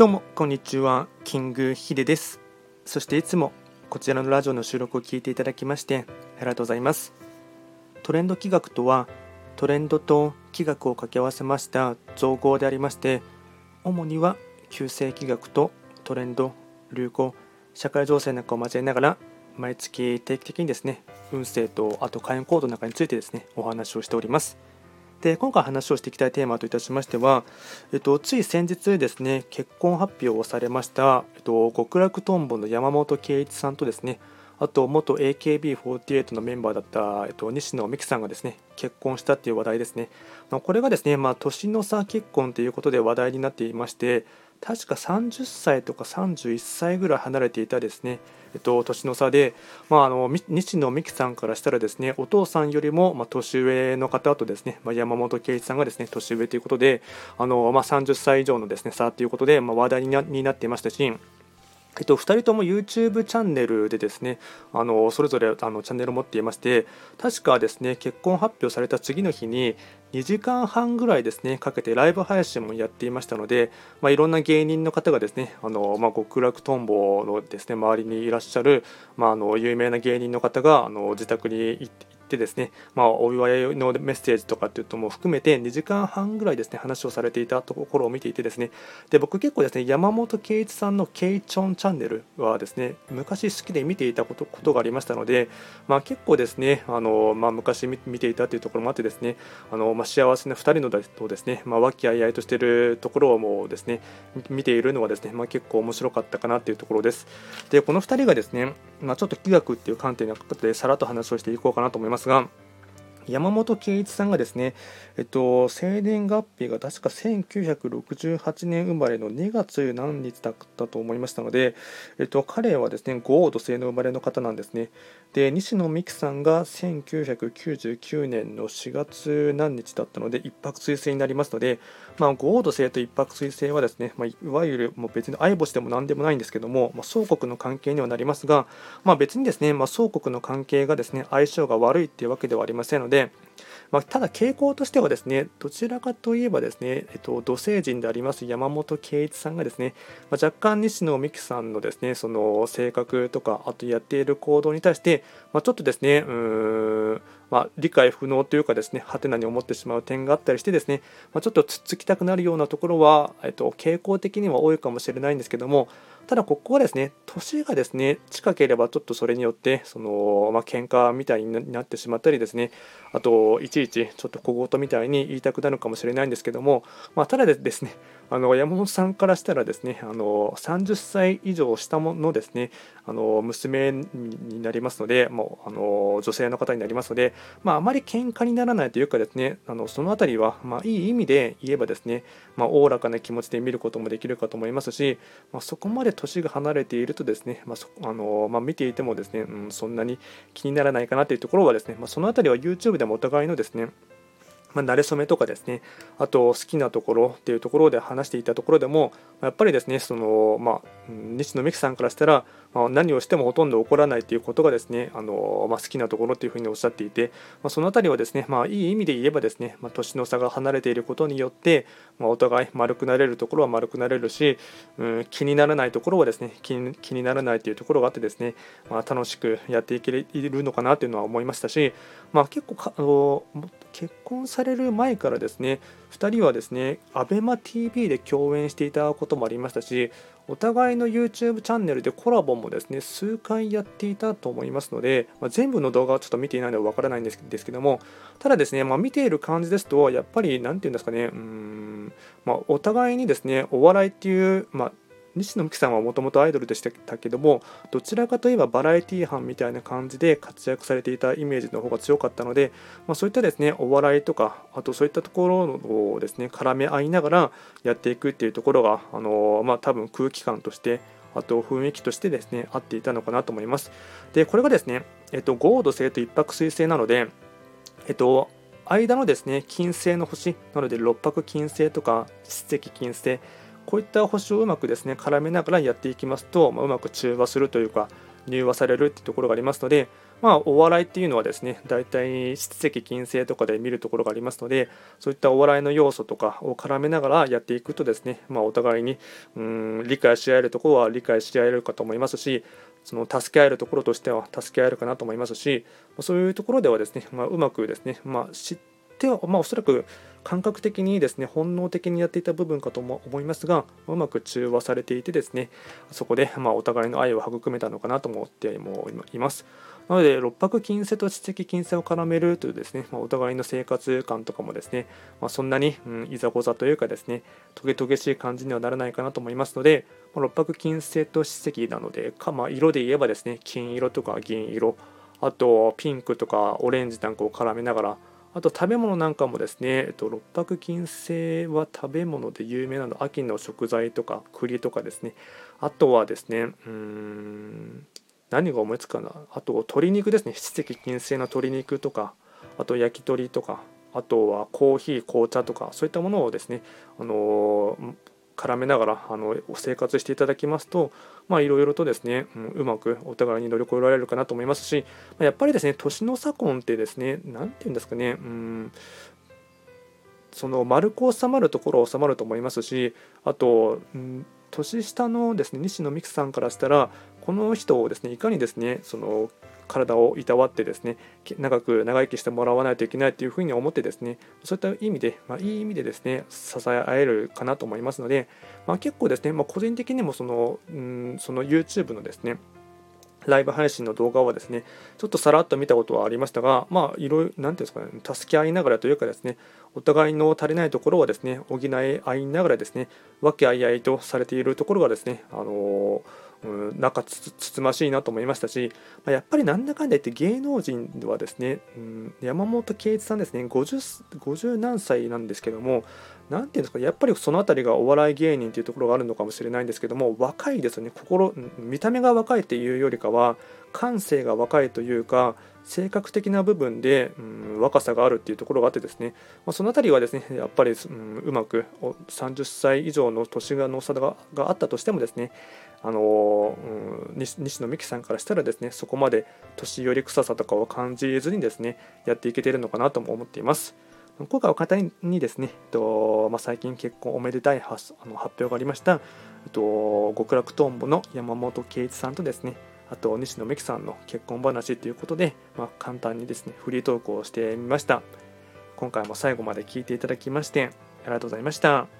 どうもこんにちは。キングヒデです。そしていつもこちらのラジオの収録を聞いていただきましてありがとうございます。トレンド企画とはトレンドと企画を掛け合わせました造語でありまして主には旧世企画とトレンド流行社会情勢なんかを交えながら毎月定期的にですね運勢とあと会員コードなんかについてですねお話をしております。で今回話をしていきたいテーマといたしましては、えっと、つい先日ですね結婚発表をされました、えっと、極楽とんぼの山本圭一さんとですねあと元 AKB48 のメンバーだった、えっと、西野美紀さんがですね結婚したっていう話題ですね、まあ、これがですね、まあ、年の差結婚ということで話題になっていまして確か30歳とか31歳ぐらい離れていたですね、えっと、年の差で、まあ、あの西野美紀さんからしたらですねお父さんよりも、まあ、年上の方とですね、まあ、山本圭一さんがですね年上ということであの、まあ、30歳以上のですね差ということで、まあ、話題になになっていましたしえっと、2人とも YouTube チャンネルでですねあのそれぞれあのチャンネルを持っていまして確かですね結婚発表された次の日に2時間半ぐらいですねかけてライブ配信もやっていましたので、まあ、いろんな芸人の方がですねあの、まあ、極楽とんぼのですね周りにいらっしゃる、まあ、あの有名な芸人の方があの自宅に行ってってですね、まあ、お祝いのメッセージとかっていうとも含めて2時間半ぐらいですね話をされていたところを見ていてですね。で僕結構ですね山本圭一さんのケイチョンチャンネルはですね昔好きで見ていたことことがありましたので、まあ、結構ですねあの、まあ、昔見ていたというところもあってですねあの、まあ、幸せな2人のとですね、まあ、和気あいあいとしているところをもうですね見ているのはですね、まあ、結構面白かったかなというところです。でこの2人がですね、まあ、ちょっと気学っていう観点の方でさらっと話をしていこうかなと思います。が山本圭一さんがですね、えっと、生年月日が確か1968年生まれの2月何日だったと思いましたので、えっと、彼はですね、豪土星の生まれの方なんですね。で、西野美紀さんが1999年の4月何日だったので、1泊水星になりますので、まあ、豪土星と1泊水星はですね、まあ、いわゆるもう別に相星でも何でもないんですけども、まあ、相国の関係にはなりますが、まあ、別にですね、まあ、相国の関係がですね、相性が悪いっていうわけではありませんので、まあ、ただ傾向としてはですねどちらかといえばですね、えっと、土星人であります山本圭一さんがですね、まあ、若干西野美紀さんのですねその性格とかあとやっている行動に対して、まあ、ちょっとですねうーんまあ、理解不能というかですね、はてなに思ってしまう点があったりしてですね、まあ、ちょっとつっつきたくなるようなところは、えっと、傾向的には多いかもしれないんですけども、ただここはですね、年がですね、近ければちょっとそれによって、その、まあ、喧嘩みたいになってしまったりですね、あと、いちいちちょっと小言みたいに言いたくなるかもしれないんですけども、まあ、ただでですね、あの山本さんからしたらですねあの30歳以上下のですねあの娘になりますのでもうあの女性の方になりますので、まあ、あまり喧嘩にならないというかですねあのその辺りは、まあ、いい意味で言えばですねおお、らかな気持ちで見ることもできるかと思いますし、まあ、そこまで年が離れているとですね、まああのまあ、見ていてもですね、うん、そんなに気にならないかなというところはですね、まあ、その辺りは YouTube でもお互いのですねまあ、慣れ初めとかですねあと好きなところっていうところで話していたところでもやっぱりですねその、まあ、西野美紀さんからしたら、まあ、何をしてもほとんど起こらないということがですねあの、まあ、好きなところというふうにおっしゃっていて、まあ、その辺りはですね、まあ、いい意味で言えばですね、まあ、年の差が離れていることによって、まあ、お互い丸くなれるところは丸くなれるし、うん、気にならないところはですね気に気にならないというところがあってですね、まあ、楽しくやっていけるのかなというのは思いましたし、まあ、結構かあの結婚される前からですね2人はですね ABEMATV で共演していたこともありましたしお互いの YouTube チャンネルでコラボもですね数回やっていたと思いますので、まあ、全部の動画はちょっと見ていないのでわからないんですけどもただですね、まあ、見ている感じですとやっぱり何て言うんですかねうん、まあ、お互いにですねお笑いっていう、まあ、西野美紀さんはもともとアイドルでしたけどもどちらかといえばバラエティー班みたいな感じで活躍されていたイメージの方が強かったので、まあ、そういったですねお笑いとかあとそういったところをですね絡め合いながらやっていくっていうところがあの、まあ、多分空気感としてあと雰囲気としてですね合っていたのかなと思います。でこれがですね、えっと、合土星と一泊水星なのでえっと間のですね金星の星なので六白金星とか七石金星こういった星をうまくですね絡めながらやっていきますと、まあ、うまく中和するというか入和されるっていうところがありますので、まあ、お笑いっていうのはですね大体質的金星とかで見るところがありますのでそういったお笑いの要素とかを絡めながらやっていくとですね、まあ、お互いにうん理解し合えるところは理解し合えるかと思いますしその助け合えるところとしては助け合えるかなと思いますしそういうところではですね、まあ、うまくですね、まあ、手は、まあ、おそらく感覚的にですね本能的にやっていた部分かと思いますがうまく中和されていてですねそこでまお互いの愛を育めたのかなと思ってもいます。なので、六白金星と知的金星を絡めるというですね、まあ、お互いの生活感とかもですね、まあ、そんなに、うん、いざこざというかですね、トゲトゲしい感じにはならないかなと思いますので、まあ、六白金星と史跡なので、かま、色で言えばですね、金色とか銀色、あとピンクとかオレンジなんかを絡めながら、あと食べ物なんかもですね、えっと、六白金星は食べ物で有名なの秋の食材とか栗とかですね。あとはですねうん何が思いつくかな。あと鶏肉ですね。七石金星の鶏肉とかあと焼き鳥とかあとはコーヒー紅茶とかそういったものをですねあの絡めながらあの生活していただきますといろいろとですね、うん、うまくお互いに乗り越えられるかなと思いますしやっぱりですね年の差婚ってですね何て言うんですかねうんその丸く収まるところは収まると思いますしあと、うん年下のですね西野美久さんからしたらこの人をですねいかにですねその体をいたわってですね長く長生きしてもらわないといけないというふうに思ってですねそういった意味で、まあ、いい意味でですね支え合えるかなと思いますので、まあ、結構ですね、まあ、個人的にもそのうんその YouTube のですねライブ配信の動画はですね、ちょっとさらっと見たことはありましたが、まあ、いろいろ、なんていうんですかね、助け合いながらというかですね、お互いの足りないところはですね、補い合いながらですね、和気あいあいとされているところがですね、あのうん、なんかつつましいなと思いましたし、まあ、やっぱりなんだかんだ言って芸能人はですね、うん、山本圭一さんですね50、50何歳なんですけども、何ていうんですかやっぱりその辺りがお笑い芸人というところがあるのかもしれないんですけども若いですね心見た目が若いっていうよりかは感性が若いというか性格的な部分で、うん、若さがあるっていうところがあってですね、まあ、その辺りはですねやっぱり、うん、うまく30歳以上の年がの差があったとしてもですねあの、うん、西野美紀さんからしたらですねそこまで年寄り臭さとかを感じずにですねやっていけてるのかなとも思っています。今回は方にですね、えっとまあ、最近結婚おめでたい発あの発表がありました、えっと極楽とんぼの山本圭一さんとですね、あと西野美紀さんの結婚話ということで、まあ、簡単にですね、フリートークをしてみました。今回も最後まで聞いていただきまして、ありがとうございました。